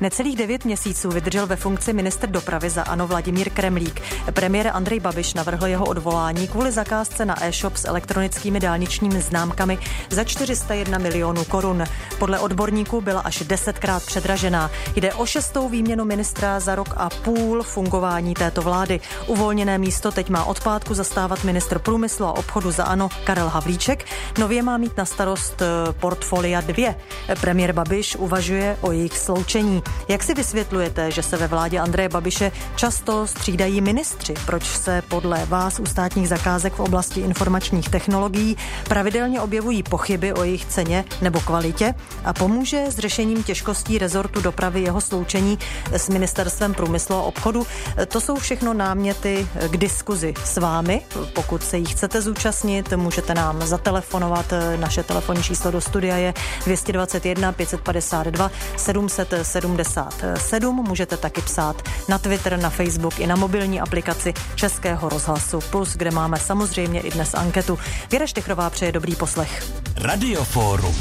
Necelých devět měsíců vydržel ve funkci minister dopravy za ANO Vladimír Kremlík. Premiér Andrej Babiš navrhl jeho odvolání kvůli zakázce na e-shop s elektronickými dálničními známkami za 401 milionů korun. Podle odborníků byla až desetkrát předražená. Jde o šestou výměnu ministra za rok a půl fungování této vlády. Uvolněné místo teď má od pátku zastávat ministr průmyslu a obchodu za ANO Karel Havlíček. Nově má mít na starost eh, portfolia dvě. Premiér Babiš uvažuje o jejich sloučení. Jak si vysvětlujete, že se ve vládě Andreje Babiše často střídají ministři? Proč se podle vás u státních zakázek v oblasti informačních technologií pravidelně objevují pochyby o jejich ceně nebo kvalitě? A pomůže s řešením těžkostí rezortu dopravy jeho sloučení s ministerstvem průmyslu a obchodu? To jsou všechno náměty k diskuzi s vámi. Pokud se jí chcete zúčastnit, můžete nám zatelefonovat. Naše telefonní číslo do studia je 221 552 777. Můžete taky psát na Twitter, na Facebook i na mobilní aplikaci Českého rozhlasu Plus, kde máme samozřejmě i dnes anketu. Věra Štychrová přeje dobrý poslech. Radioforum.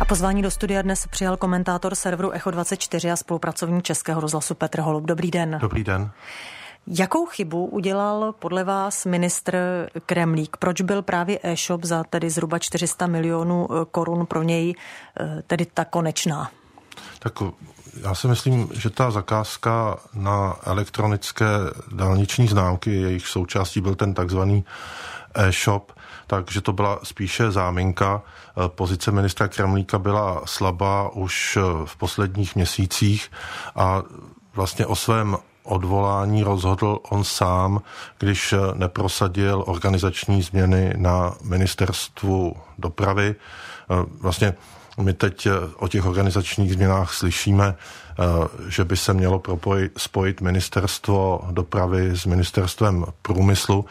A pozvání do studia dnes přijal komentátor serveru Echo24 a spolupracovník Českého rozhlasu Petr Holub. Dobrý den. Dobrý den. Jakou chybu udělal podle vás ministr Kremlík? Proč byl právě e-shop za tedy zhruba 400 milionů eh, korun pro něj eh, tedy ta konečná? Tak já si myslím, že ta zakázka na elektronické dálniční známky, jejich součástí byl ten takzvaný e-shop, takže to byla spíše záminka. Eh, pozice ministra Kremlíka byla slabá už v posledních měsících a vlastně o svém odvolání rozhodl on sám, když neprosadil organizační změny na ministerstvu dopravy. Vlastně my teď o těch organizačních změnách slyšíme, že by se mělo propojit, spojit ministerstvo dopravy s ministerstvem průmyslu.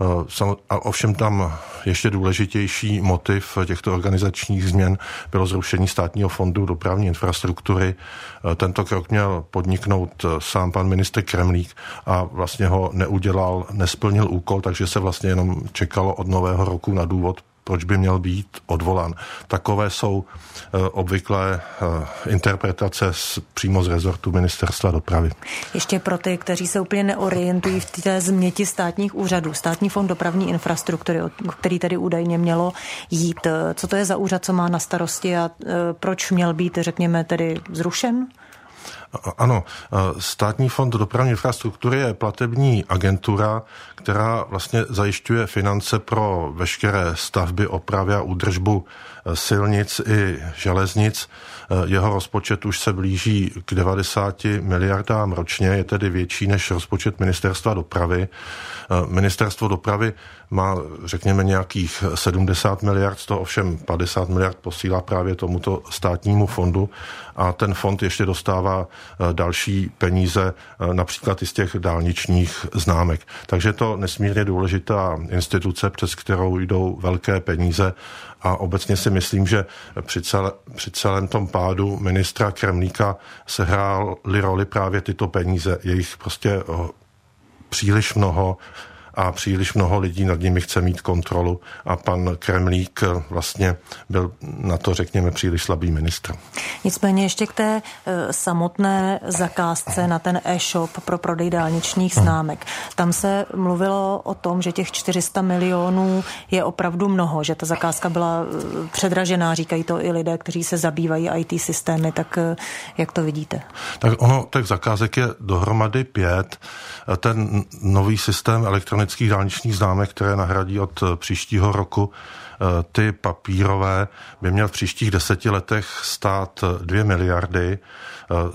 Eh, a ovšem tam ještě důležitější motiv těchto organizačních změn bylo zrušení státního fondu dopravní infrastruktury. Eh, tento krok měl podniknout eh, sám pan minister Kremlík a vlastně ho neudělal, nesplnil úkol, takže se vlastně jenom čekalo od nového roku na důvod, proč by měl být odvolán. Takové jsou eh, obvyklé eh, interpretace z, přímo z rezortu ministerstva dopravy. Ještě pro ty, kteří se úplně neorientují v té změti státních úřadů. Státní fond dopravní infrastruktury, který tady údajně mělo jít. Eh, co to je za úřad, co má na starosti a proč měl být, řekněme, tedy zrušen? Ano, státní fond dopravní infrastruktury je platební agentura, která vlastně zajišťuje finance pro veškeré stavby, opravy a údržbu silnic i železnic. Jeho rozpočet už se blíží k 90 miliardám ročně, je tedy větší než rozpočet ministerstva dopravy. Ministerstvo dopravy má, řekněme, nějakých 70 miliard, toho ovšem 50 miliard posílá právě tomuto státnímu fondu a ten fond ještě dostává další peníze, například i z těch dálničních známek. Takže to nesmírně důležitá instituce, přes kterou jdou velké peníze a obecně si myslím, že při, celé, při celém tom pádu ministra Kremlíka se hrály roli právě tyto peníze. Je jich prostě příliš mnoho a příliš mnoho lidí nad nimi chce mít kontrolu a pan Kremlík vlastně byl na to, řekněme, příliš slabý ministr. Nicméně ještě k té e, samotné zakázce na ten e-shop pro prodej dálničních známek. Tam se mluvilo o tom, že těch 400 milionů je opravdu mnoho, že ta zakázka byla e, předražená, říkají to i lidé, kteří se zabývají IT systémy, tak jak to vidíte? Tak ono, těch zakázek je dohromady pět. Ten nový systém elektronického elektronických dálničních známek, které nahradí od eh, příštího roku eh, ty papírové, by měl v příštích deseti letech stát 2 eh, miliardy.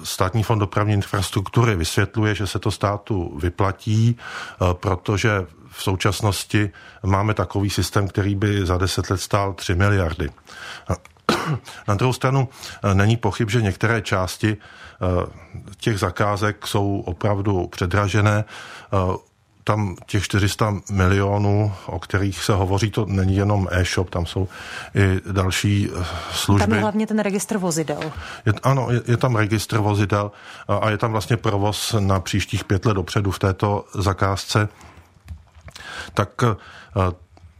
Státní fond dopravní infrastruktury vysvětluje, že se to státu vyplatí, protože v současnosti máme takový systém, který by za deset let stál 3 miliardy. Na druhou stranu není pochyb, že některé části těch zakázek jsou opravdu předražené tam těch 400 milionů, o kterých se hovoří, to není jenom e-shop, tam jsou i další eh, služby. Tam je hlavně ten registr vozidel. Je, ano, je, je tam registr vozidel a je tam vlastně provoz na příštích pět let dopředu v této zakázce. tak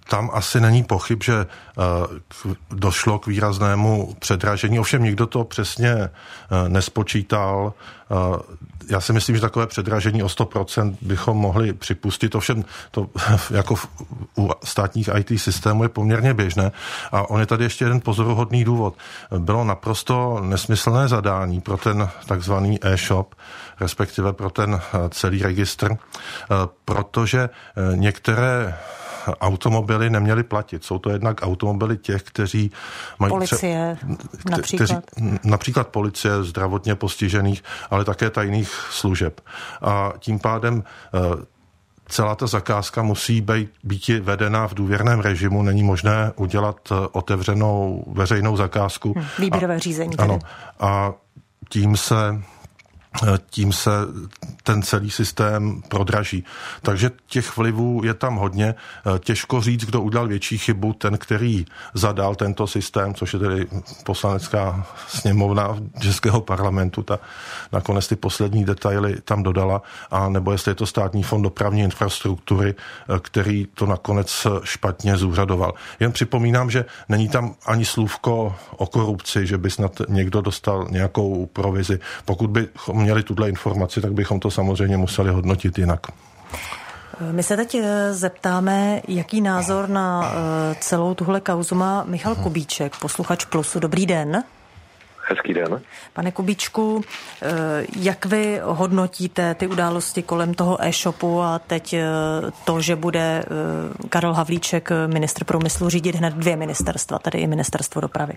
tam asi není pochyb, že došlo k výraznému předražení. Ovšem nikdo to přesně nespočítal já si myslím, že takové předražení o 100% bychom mohli připustit. Ovšem to jako v, u státních IT systémů je poměrně běžné. A on je tady ještě jeden pozoruhodný důvod. Bylo naprosto nesmyslné zadání pro ten takzvaný e-shop, respektive pro ten eh, celý registr, eh, protože eh, některé automobily neměly platit. Jsou to jednak automobily těch, kteří mají... Policie tře- například. Kteří, například policie zdravotně postižených, ale také tajných služeb. A tím pádem eh, celá ta zakázka musí být, být vedena v důvěrném režimu. Není možné udělat eh, otevřenou veřejnou zakázku. Hm, výběrové řízení. Tedy. Ano. A tím se tím se ten celý systém prodraží. Takže těch vlivů je tam hodně. Těžko říct, kdo udělal větší chybu, ten, který zadal tento systém, což je tedy poslanecká sněmovna Českého parlamentu, ta nakonec ty poslední detaily tam dodala, a nebo jestli je to státní fond dopravní infrastruktury, který to nakonec špatně zúřadoval. Jen připomínám, že není tam ani slůvko o korupci, že by snad někdo dostal nějakou provizi. Pokud by měli tuhle informaci, tak bychom to samozřejmě museli hodnotit jinak. My se teď eh, zeptáme, jaký názor na eh, celou tuhle kauzu má Michal Kubíček, posluchač Plusu. Dobrý den. Hezký den. Pane Kubíčku, eh, jak vy hodnotíte ty události kolem toho e-shopu a teď to, že bude Karel Havlíček, ministr průmyslu, řídit hned dvě ministerstva, tedy i ministerstvo dopravy?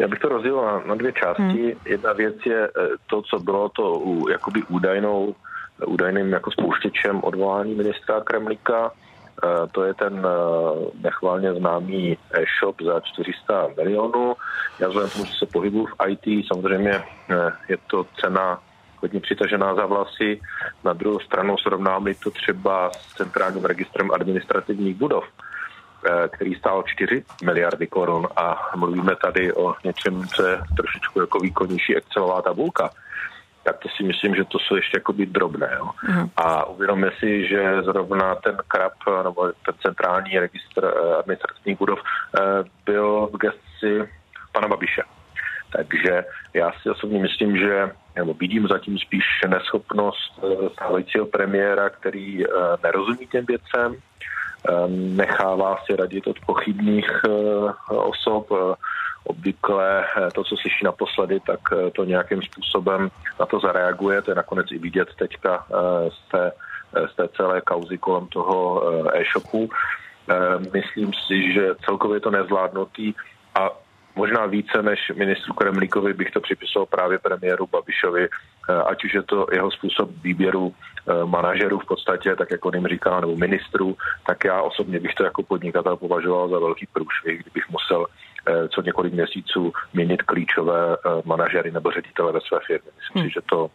Já bych to rozdělil na, na dvě části. Hmm. Jedna věc je eh, to, co bylo to u, jakoby údajnou, údajným jako spouštěčem odvolání ministra Kremlíka. Eh, to je ten eh, nechválně známý e-shop za 400 milionů. Já vzhledem tomu, že se pohybuju v IT, samozřejmě je to cena hodně přitažená za vlasy. Na druhou stranu srovnám to třeba s centrálním registrem administrativních budov, Eh, který stál 4 miliardy korun a mluvíme tady o něčem, co je trošičku jako výkonnější Excelová tabulka, tak to si myslím, že to jsou ještě jakoby drobné. Jo. Mm. A uvědomíme si, že zrovna ten KRAP, nebo ten centrální registr eh, administrativních budov, eh, byl v gesci pana Babiše. Takže já si osobně myslím, že nebo vidím zatím spíš neschopnost stávajícího premiéra, který nerozumí těm věcem, nechává si radit od pochybných eh, osob. Eh, obvykle eh, to, co slyší naposledy, tak to nějakým způsobem na to zareaguje. To je nakonec i vidět teďka z té, z té celé kauzy kolem toho e-shopu. Ehm, myslím si, že celkově je to nezvládnutý možná více než ministru Kremlíkovi bych to připisoval právě premiéru Babišovi, ať už je to jeho způsob výběru Eh, manažerů v podstatě, tak jako jim říká, nebo ministrů, tak já osobně bych to jako podnikatel považoval za velký průšvih, kdybych musel eh, co několik měsíců měnit klíčové eh, manažery nebo ředitele ve své firmě. Myslím hmm. si, že to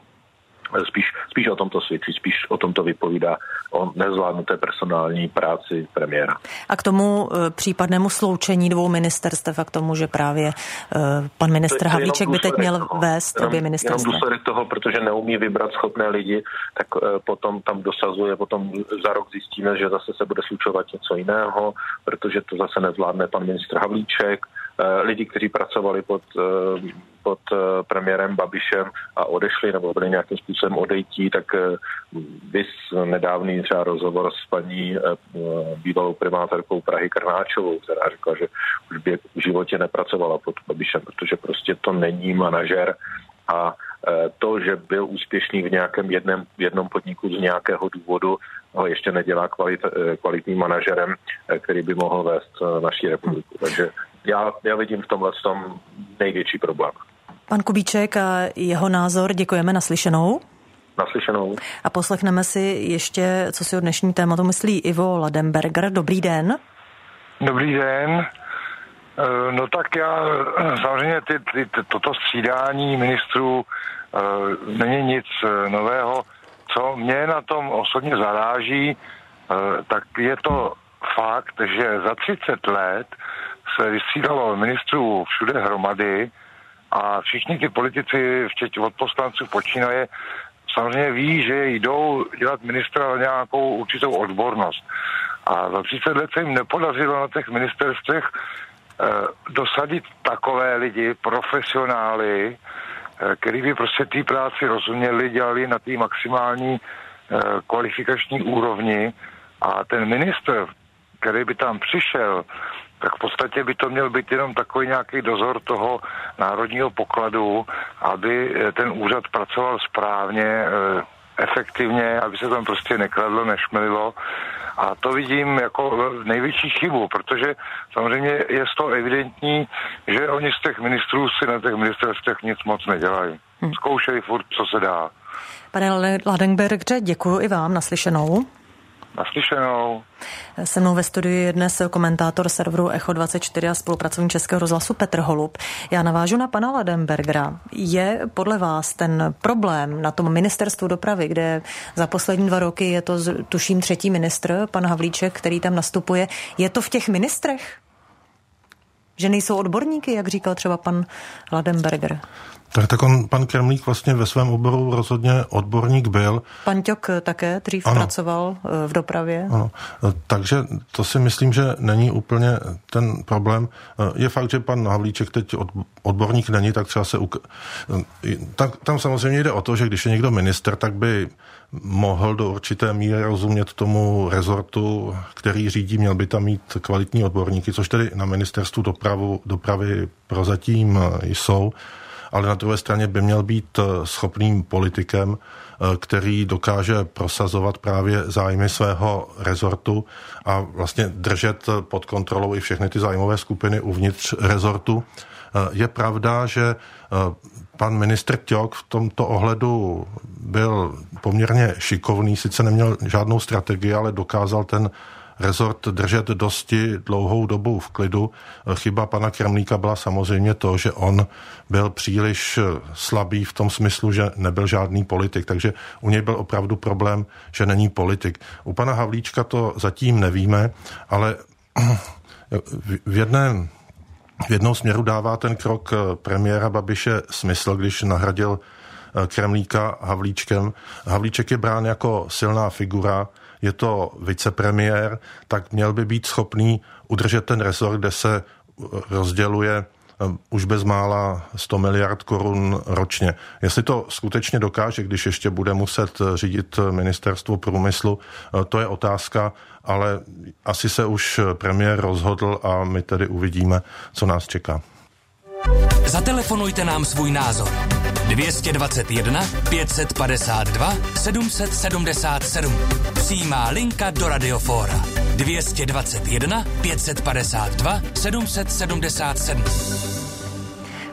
spíš, spíš o tomto svědčí, spíš o tomto vypovídá o nezvládnuté personální práci premiéra. A k tomu e, případnému sloučení dvou ministerstev a k tomu, že právě e, pan ministr Havlíček by teď měl toho, vést obě ministerstva. Jenom důsledek toho, protože neumí vybrat schopné lidi, tak e, potom tam dosazuje, potom za rok zjistíme, že zase se bude slučovat něco jiného, protože to zase nezvládne pan ministr Havlíček, lidi, kteří pracovali pod pod eh, premiérem Babišem a odešli nebo byli nějakým způsobem odejtí, tak eh, vys nedávný třeba rozhovor s paní eh, bývalou primátorkou Prahy Krnáčovou, která řekla, že už by v životě nepracovala pod Babišem, protože prostě to není manažer a to, že byl úspěšný v nějakém jednom, jednom podniku z nějakého důvodu, ho ještě nedělá kvalit, kvalitním manažerem, který by mohl vést naší republiku. Takže já, já vidím v tomhle tom největší problém. Pan Kubíček a jeho názor děkujeme naslyšenou. Naslyšenou. A poslechneme si ještě, co si o dnešní tématu myslí Ivo Ladenberger. Dobrý den. Dobrý den. Eh, no tak já eh, samozřejmě ty, ty, toto střídání ministrů uh, není nic nového. Co mě na tom osobně zaráží, tak je to fakt, že za 30 let se vystřídalo ministrů všude hromady, a všichni ty politici, včetně od poslanců počínaje, samozřejmě ví, že jdou dělat ministra na nějakou určitou odbornost. A za 30 let se jim nepodařilo na těch ministerstvech eh, dosadit takové lidi, profesionály, eh, který by prostě té práci rozuměli, dělali na té maximální eh, kvalifikační úrovni a ten minister, který by tam přišel, tak v podstatě by to měl být jenom takový nějaký dozor toho národního pokladu, aby eh, ten úřad pracoval správně, eh, efektivně, aby se tam prostě nekradlo, nešmelilo. A to vidím jako největší chybu, protože samozřejmě je z toho evidentní, že oni z těch ministrů si na těch ministerstvech nic moc nedělají. Hmm. Zkoušejí furt, co se dá. Pane Ladenbergře, děkuji i vám, naslyšenou. Naslyšenou. Se mnou ve studiu je dnes komentátor serveru Echo24 a spolupracovník Českého rozhlasu Petr Holub. Já navážu na pana Ladenbergera. Je podle vás ten problém na tom ministerstvu dopravy, kde za poslední dva roky je to, tuším, třetí ministr, pan Havlíček, který tam nastupuje, je to v těch ministrech? Že nejsou odborníky, jak říkal třeba pan Ladenberger? Tak, tak on, pan Kremlík vlastně ve svém oboru rozhodně odborník byl. Pan Ťok také dřív ano. pracoval eh, v dopravě. Ano. Eh, takže to si myslím, že není úplně ten problém. Eh, je fakt, že pan Havlíček teď odborník není, tak třeba se... Uk... Tak, tam samozřejmě jde o to, že když je někdo minister, tak by mohl do určité míry rozumět tomu rezortu, který řídí, měl by tam mít kvalitní odborníky, což tedy na ministerstvu dopravu, dopravy prozatím jsou ale na druhé straně by měl být eh, schopným politikem, eh, který dokáže prosazovat právě zájmy svého rezortu a vlastně držet pod kontrolou i všechny ty zájmové skupiny uvnitř rezortu. Eh, je pravda, že pan ministr Ťok v tomto ohledu byl poměrně šikovný, sice neměl žádnou strategii, ale dokázal ten rezort držet dosti dlouhou dobu v klidu. Chyba pana Kremlíka byla samozřejmě to, že on byl příliš slabý v tom smyslu, že nebyl žádný politik, takže u něj byl opravdu problém, že není politik. U pana Havlíčka to zatím nevíme, ale v jedné v jednou směru dává ten krok premiéra Babiše smysl, když nahradil Kremlíka Havlíčkem. Havlíček je brán jako silná figura, je to vicepremiér, tak měl by být schopný udržet ten resort, kde se rozděluje um, už bezmála 100 miliard korun ročně. Jestli to skutečně dokáže, když ještě bude muset řídit ministerstvo průmyslu, to je otázka, ale asi se už premiér rozhodl a my tedy uvidíme, co nás čeká. Zatelefonujte nám svůj názor. 221 552 777. Přímá linka do Radiofóra. 221 552 777.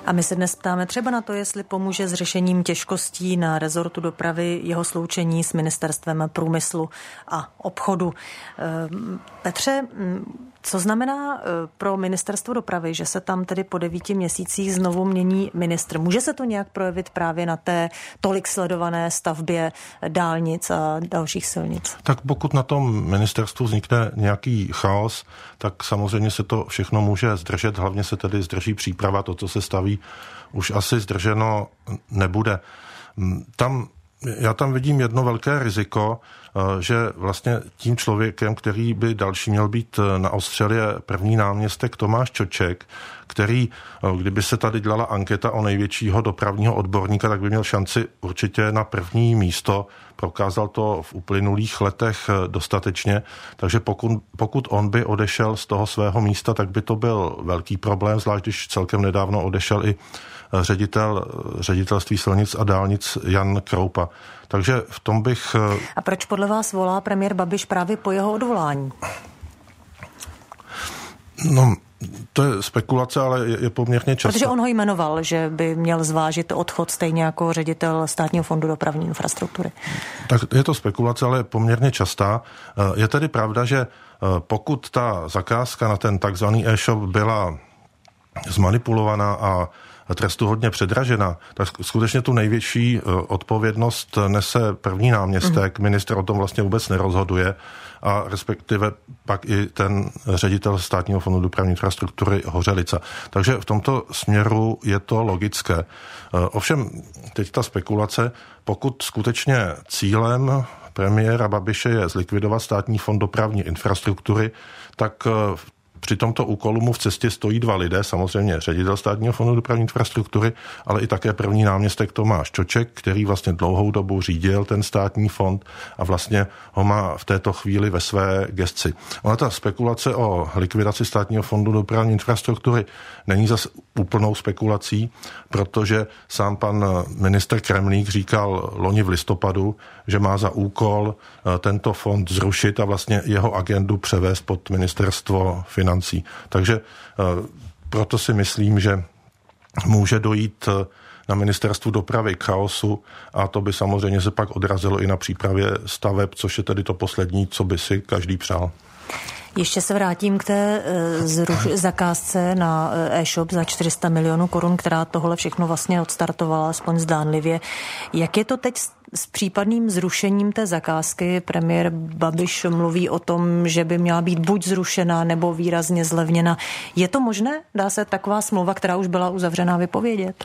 A my se dnes ptáme třeba na to, jestli pomůže s řešením těžkostí na rezortu dopravy jeho sloučení s ministerstvem průmyslu a obchodu. Ehm, Petře, co znamená eh, pro ministerstvo dopravy, že se tam tedy po devíti měsících znovu mění ministr? Může se to nějak projevit právě na té tolik sledované stavbě dálnic a dalších silnic? Tak pokud na tom ministerstvu vznikne nějaký chaos, tak samozřejmě se to všechno může zdržet, hlavně se tedy zdrží příprava, to, co se staví, už asi zdrženo nebude. Tam já tam vidím jedno velké riziko, eh, že vlastně tím člověkem, který by další měl být eh, na ostřel, je první náměstek Tomáš Čoček, který, eh, kdyby se tady dělala anketa o největšího dopravního odborníka, tak by měl šanci určitě na první místo. Prokázal to v uplynulých letech dostatečně, takže pokud, pokud on by odešel z toho svého místa, tak by to byl velký problém, zvlášť když celkem nedávno odešel i ředitel ředitelství silnic a dálnic Jan Kroupa. Takže v tom bych... Eh, a proč podle vás volá premiér Babiš právě po jeho odvolání? No, to je spekulace, ale je, je poměrně často. Protože on ho jmenoval, že by měl zvážit odchod stejně jako ředitel státního fondu dopravní infrastruktury. Tak je to spekulace, ale je poměrně častá. Eh, je tedy pravda, že eh, pokud ta zakázka na ten takzvaný e-shop byla zmanipulovaná a trestu hodně předražena, tak skutečně tu největší odpovědnost nese první náměstek. Mm. Minister o tom vlastně vůbec nerozhoduje a respektive pak i ten ředitel státního fondu dopravní infrastruktury Hořelica. Takže v tomto směru je to logické. Ovšem, teď ta spekulace, pokud skutečně cílem premiéra Babiše je zlikvidovat státní fond dopravní infrastruktury, tak v při tomto úkolu mu v cestě stojí dva lidé, samozřejmě ředitel státního fondu dopravní infrastruktury, ale i také první náměstek Tomáš Čoček, který vlastně dlouhou dobu řídil ten státní fond a vlastně ho má v této chvíli ve své gesci. Ona ta spekulace o likvidaci státního fondu dopravní infrastruktury není zase úplnou spekulací, protože sám pan minister Kremlík říkal loni v listopadu, že má za úkol eh, tento fond zrušit a vlastně jeho agendu převést pod ministerstvo financí. Takže eh, proto si myslím, že může dojít eh, na ministerstvu dopravy k chaosu a to by samozřejmě se pak odrazilo i na přípravě staveb, což je tedy to poslední, co by si každý přál. Ještě se vrátím k té zruš- zakázce na e-shop za 400 milionů korun, která tohle všechno vlastně odstartovala, aspoň zdánlivě. Jak je to teď s případným zrušením té zakázky premiér Babiš mluví o tom, že by měla být buď zrušena nebo výrazně zlevněna. Je to možné? Dá se taková smlouva, která už byla uzavřená, vypovědět?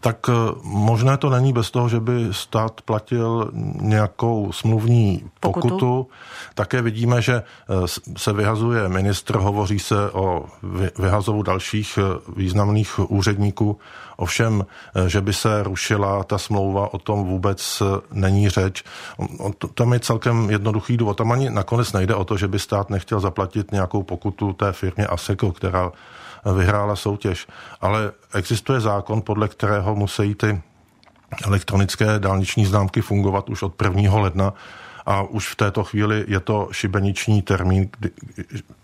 Tak eh, možné to není bez toho, že by stát platil nějakou smluvní pokutu. pokutu. Také vidíme, že eh, se vyhazuje ministr, hovoří se o vyhazovu dalších eh, významných úředníků. Ovšem, že by se rušila ta smlouva, o tom vůbec není řeč. Tam je celkem jednoduchý důvod. Tam ani nakonec nejde o to, že by stát nechtěl zaplatit nějakou pokutu té firmě ASECO, která vyhrála soutěž. Ale existuje zákon, podle kterého musí ty elektronické dálniční známky fungovat už od 1. ledna a už v této chvíli je to šibeniční termín, kdy,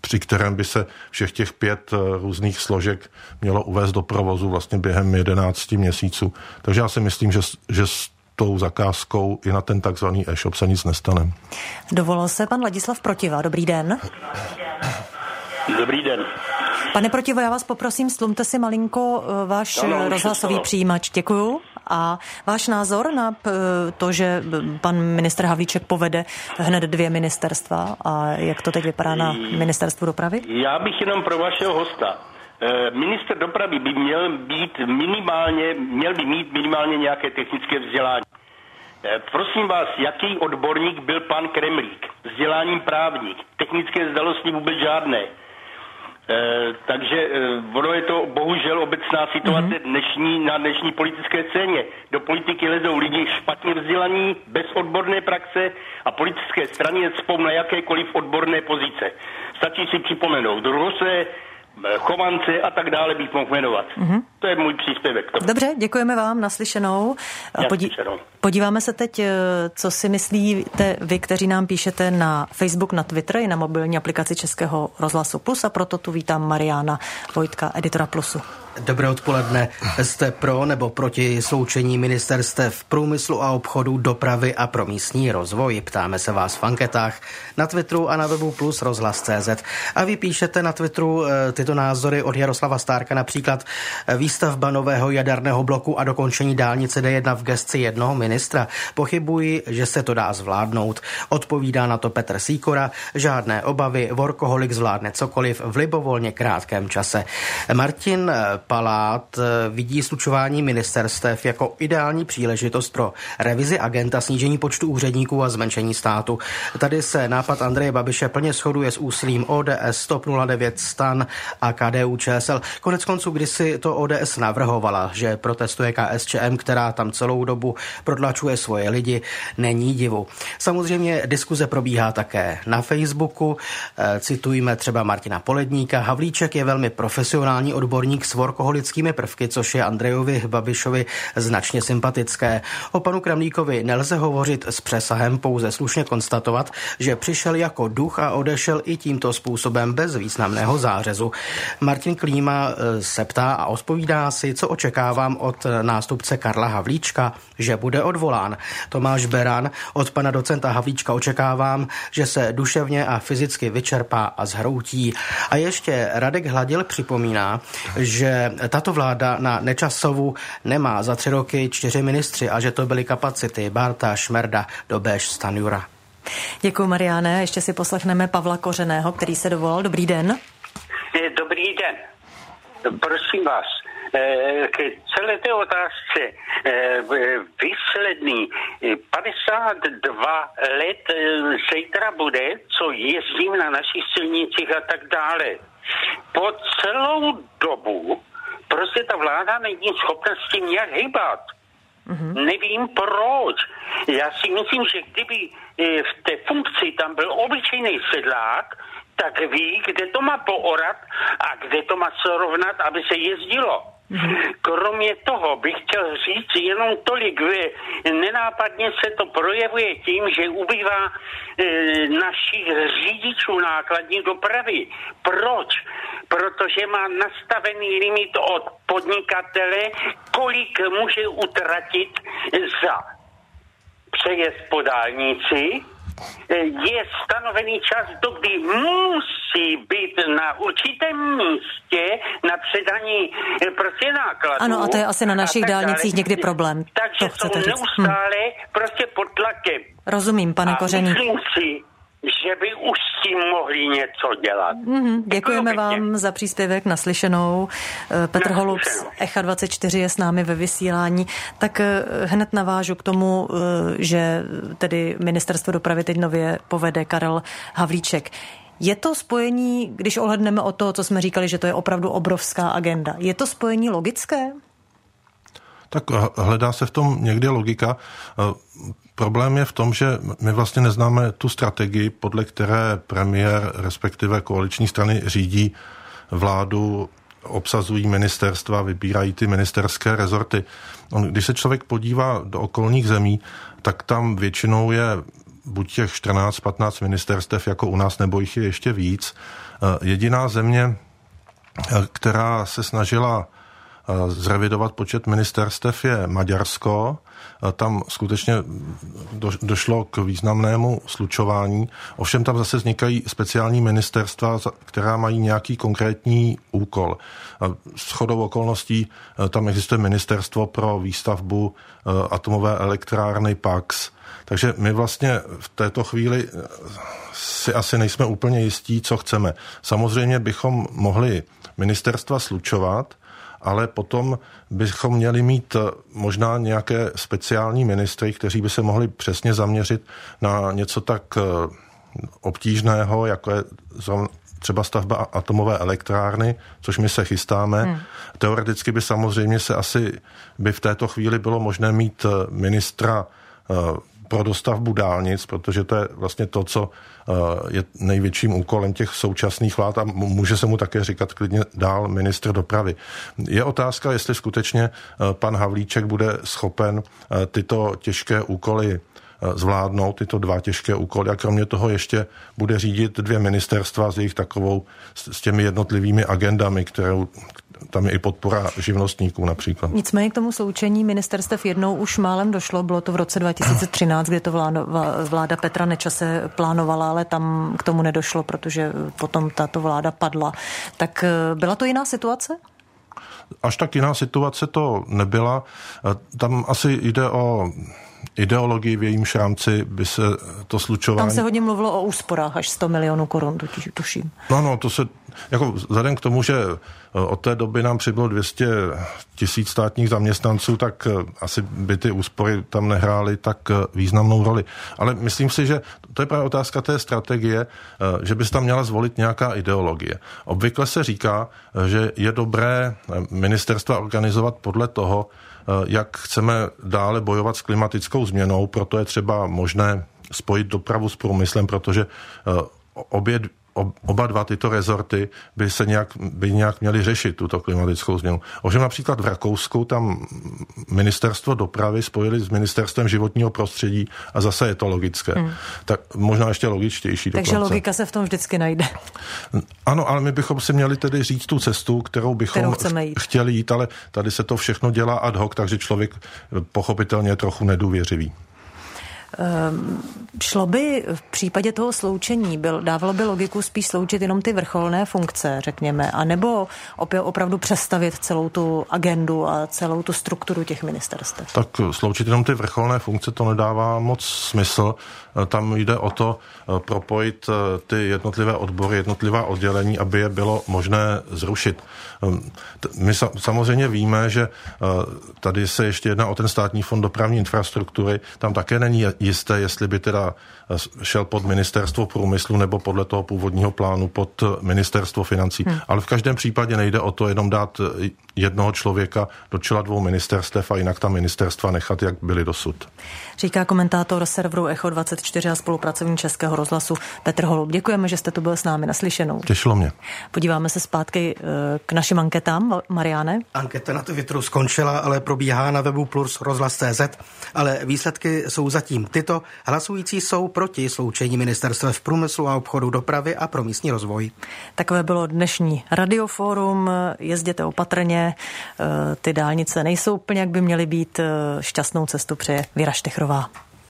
při kterém by se všech těch pět eh, různých složek mělo uvést do provozu vlastně během 11 měsíců. Takže já si myslím, že, že s tou zakázkou i na ten takzvaný e-shop se nic nestane. Dovolil se pan Ladislav Protiva. Dobrý den. Dobrý den. Pane Protivo, já vás poprosím, slumte si malinko eh, váš ano, rozhlasový přijímač. Děkuju. A váš názor na to, že pan ministr Havlíček povede hned dvě ministerstva a jak to teď vypadá na ministerstvu dopravy? Já bych jenom pro vašeho hosta. Eh, minister dopravy by měl být minimálně, měl by mít minimálně nějaké technické vzdělání. Eh, prosím vás, jaký odborník byl pan Kremlík? Vzděláním právník, technické zdalosti vůbec žádné. E, takže e, ono je to bohužel obecná situace mm-hmm. dnešní, na dnešní politické scéně. Do politiky lezou lidi špatně vzdělaní, bez odborné praxe a politické strany spou na jakékoliv odborné pozice. Stačí si připomenout Rose, Chovance a tak dále bych mohl jmenovat. Mm-hmm. To je můj příspěvek. To. Dobře, děkujeme vám, naslyšenou. Podí- podíváme se teď, eh, co si myslíte vy, kteří nám píšete na Facebook, na Twitter i na mobilní aplikaci Českého rozhlasu Plus a proto tu vítám Mariana Vojtka, editora Plusu. Dobré odpoledne. Jste pro nebo proti sloučení ministerstev průmyslu a obchodu, dopravy a pro místní rozvoj? Ptáme se vás v anketách na Twitteru a na webu plus rozhlas.cz. A vy píšete na Twitteru eh, tyto názory od Jaroslava Stárka, například eh, výstavba nového jaderného bloku a dokončení dálnice D1 v gesci jednoho ministra. Pochybuji, že se to dá zvládnout. Odpovídá na to Petr Síkora. Žádné obavy, workoholik zvládne cokoliv v libovolně krátkém čase. Martin eh, Palát eh, vidí slučování ministerstev jako ideální příležitost pro revizi agenta, snížení počtu úředníků a zmenšení státu. Tady se nápad Andreje Babiše plně shoduje s úsilím ODS, TOP 09, STAN a KDU ČSL. Konec konců, když si to ODS navrhovala, že protestuje KSČM, která tam celou dobu prodlačuje svoje lidi, není divu. Samozřejmě diskuze probíhá také na Facebooku. Eh, citujeme třeba Martina Poledníka. Havlíček je velmi profesionální odborník s alkoholickými prvky, což je Andrejovi Babišovi značně sympatické. O panu Kremlíkovi nelze hovořit s přesahem, pouze slušně konstatovat, že přišel jako duch a odešel i tímto způsobem bez významného zářezu. Martin Klíma eh, se ptá a odpovídá si, co očekávám od nástupce Karla Havlíčka, že bude odvolán. Tomáš Beran od pana docenta Havlíčka očekávám, že se duševně a fyzicky vyčerpá a zhroutí. A ještě Radek Hladil připomíná, že že tato vláda na Nečasovu nemá za tři roky čtyři ministři a že to byly kapacity Barta, Šmerda, Dobeš, Stanjura. Děkuji, Mariáne. Ještě si poslechneme Pavla Kořeného, který se dovolal. Dobrý den. Dobrý den. Prosím vás, eh, k celé té otázce eh, výsledný 52 let zítra bude, co jezdím na našich silnicích a tak dále. Po celou dobu prostě ta vláda není schopna s tím nějak hýbat. Mm-hmm. Nevím proč. Já si myslím, že kdyby v té funkci tam byl obyčejný sedlák, tak ví, kde to má poorat a kde to má srovnat, aby se jezdilo. Kromě toho bych chtěl říct jenom tolik, že nenápadně se to projevuje tím, že ubývá e, našich řidičů nákladní dopravy. Proč? Protože má nastavený limit od podnikatele, kolik může utratit za přejezd po dálnici, je stanovený čas, do kdy musí být na určitém místě na předaní eh, prostě nákladů. Ano, a to je asi na našich dálnicích někdy problém. Takže to jsou neustále hm. prostě pod tlakem. Rozumím, pane Koření. Myslím si, že by už s tím mohli něco dělat. Mm-hmm, děkujeme vám za příspěvek naslyšenou. Eh, Petr Holub z Echa 24 je s námi ve vysílání. Tak eh, hned navážu k tomu, eh, že tedy ministerstvo dopravy teď nově povede Karel Havlíček. Je to spojení, když ohledneme o to, co jsme říkali, že to je opravdu obrovská agenda, je to spojení logické? Tak hledá se v tom někde logika. Problém je v tom, že my vlastně neznáme tu strategii, podle které premiér, respektive koaliční strany řídí vládu, obsazují ministerstva, vybírají ty ministerské rezorty. Když se člověk podívá do okolních zemí, tak tam většinou je buď těch 14-15 ministerstev, jako u nás, nebo jich je ještě víc. Jediná země, která se snažila zrevidovat počet ministerstev je Maďarsko, tam skutečně do, došlo k významnému slučování. Ovšem tam zase vznikají speciální ministerstva, která mají nějaký konkrétní úkol. S chodou okolností e, tam existuje ministerstvo pro výstavbu e, atomové elektrárny PAX. Takže my vlastně v této chvíli e, si asi nejsme úplně jistí, co chceme. Samozřejmě bychom mohli ministerstva slučovat, ale potom bychom měli mít eh, možná nějaké speciální ministry, kteří by se mohli přesně zaměřit na něco tak eh, obtížného, jako je třeba stavba atomové elektrárny, což my se chystáme. Hmm. Teoreticky by samozřejmě se asi by v této chvíli bylo možné mít eh, ministra pro dostavbu dálnic, protože to je vlastně to, co eh, je největším úkolem těch současných vlád a může se mu také říkat klidně dál ministr dopravy. Je otázka, jestli skutečně eh, pan Havlíček bude schopen eh, tyto těžké úkoly zvládnout tyto dva těžké úkoly a kromě toho ještě bude řídit dvě ministerstva s jejich takovou, s těmi jednotlivými agendami, kterou, tam je i podpora živnostníků například. Nicméně k tomu sloučení ministerstev jednou už málem došlo, bylo to v roce 2013, kdy to vláda, vláda Petra Nečase plánovala, ale tam k tomu nedošlo, protože potom tato vláda padla. Tak eh, byla to jiná situace? Až tak jiná situace to nebyla. Eh, tam asi jde o ideologii, v jejímž rámci by se to slučování... Tam se hodně mluvilo o úsporách, až 100 milionů korun, tuším. No, no, to se, jako vzhledem k tomu, že eh, od té doby nám přibylo 200 tisíc státních zaměstnanců, tak eh, asi by ty úspory tam nehrály tak významnou roli. Ale myslím si, že to je právě otázka té strategie, že bys tam měla zvolit nějaká ideologie. Obvykle se říká, že je dobré ministerstva organizovat podle toho, Eh, jak chceme dále bojovat s klimatickou změnou, proto je třeba možné spojit dopravu s průmyslem, protože eh, obě oba dva tyto rezorty by se nějak, by nějak měly řešit tuto klimatickou změnu. Ovšem například v Rakousku tam ministerstvo dopravy spojili s ministerstvem životního prostředí a zase je to logické. Hmm. Tak možná ještě logičtější. Takže dokonce. logika se v tom vždycky najde. Ano, ale my bychom si měli tedy říct tu cestu, kterou bychom kterou jít. chtěli jít, ale tady se to všechno dělá ad hoc, takže člověk pochopitelně je trochu nedůvěřivý. Ehm, šlo by v případě toho sloučení, byl, dávalo by logiku spíš sloučit jenom ty vrcholné funkce, řekněme, anebo opět opravdu přestavit celou tu agendu a celou tu strukturu těch ministerstev? Tak sloučit jenom ty vrcholné funkce to nedává moc smysl. Tam jde o to eh, propojit eh, ty jednotlivé odbory, jednotlivá oddělení, aby je bylo možné zrušit. Ehm, my samozřejmě víme, že eh, tady se ještě jedná o ten státní fond dopravní infrastruktury. Tam také není jisté, jestli by teda šel pod ministerstvo průmyslu nebo podle toho původního plánu pod ministerstvo financí. Hmm. Ale v každém případě nejde o to jenom dát jednoho člověka do čela dvou ministerstev a jinak ta ministerstva nechat, jak byly dosud. Říká komentátor serveru Echo24 a spolupracovník Českého rozhlasu Petr Holub. Děkujeme, že jste tu byl s námi naslyšenou. Těšilo mě. Podíváme se zpátky eh, k našim anketám. Mariane? Anketa na Twitteru skončila, ale probíhá na webu Plus rozhlas.cz, ale výsledky jsou zatím tyto. Hlasující jsou proti sloučení ministerstva v průmyslu a obchodu dopravy a pro místní rozvoj. Takové bylo dnešní radiofórum. Jezděte opatrně, eh, ty dálnice nejsou úplně, jak by měly být. Eh, šťastnou cestu přeje Věra Štechrová.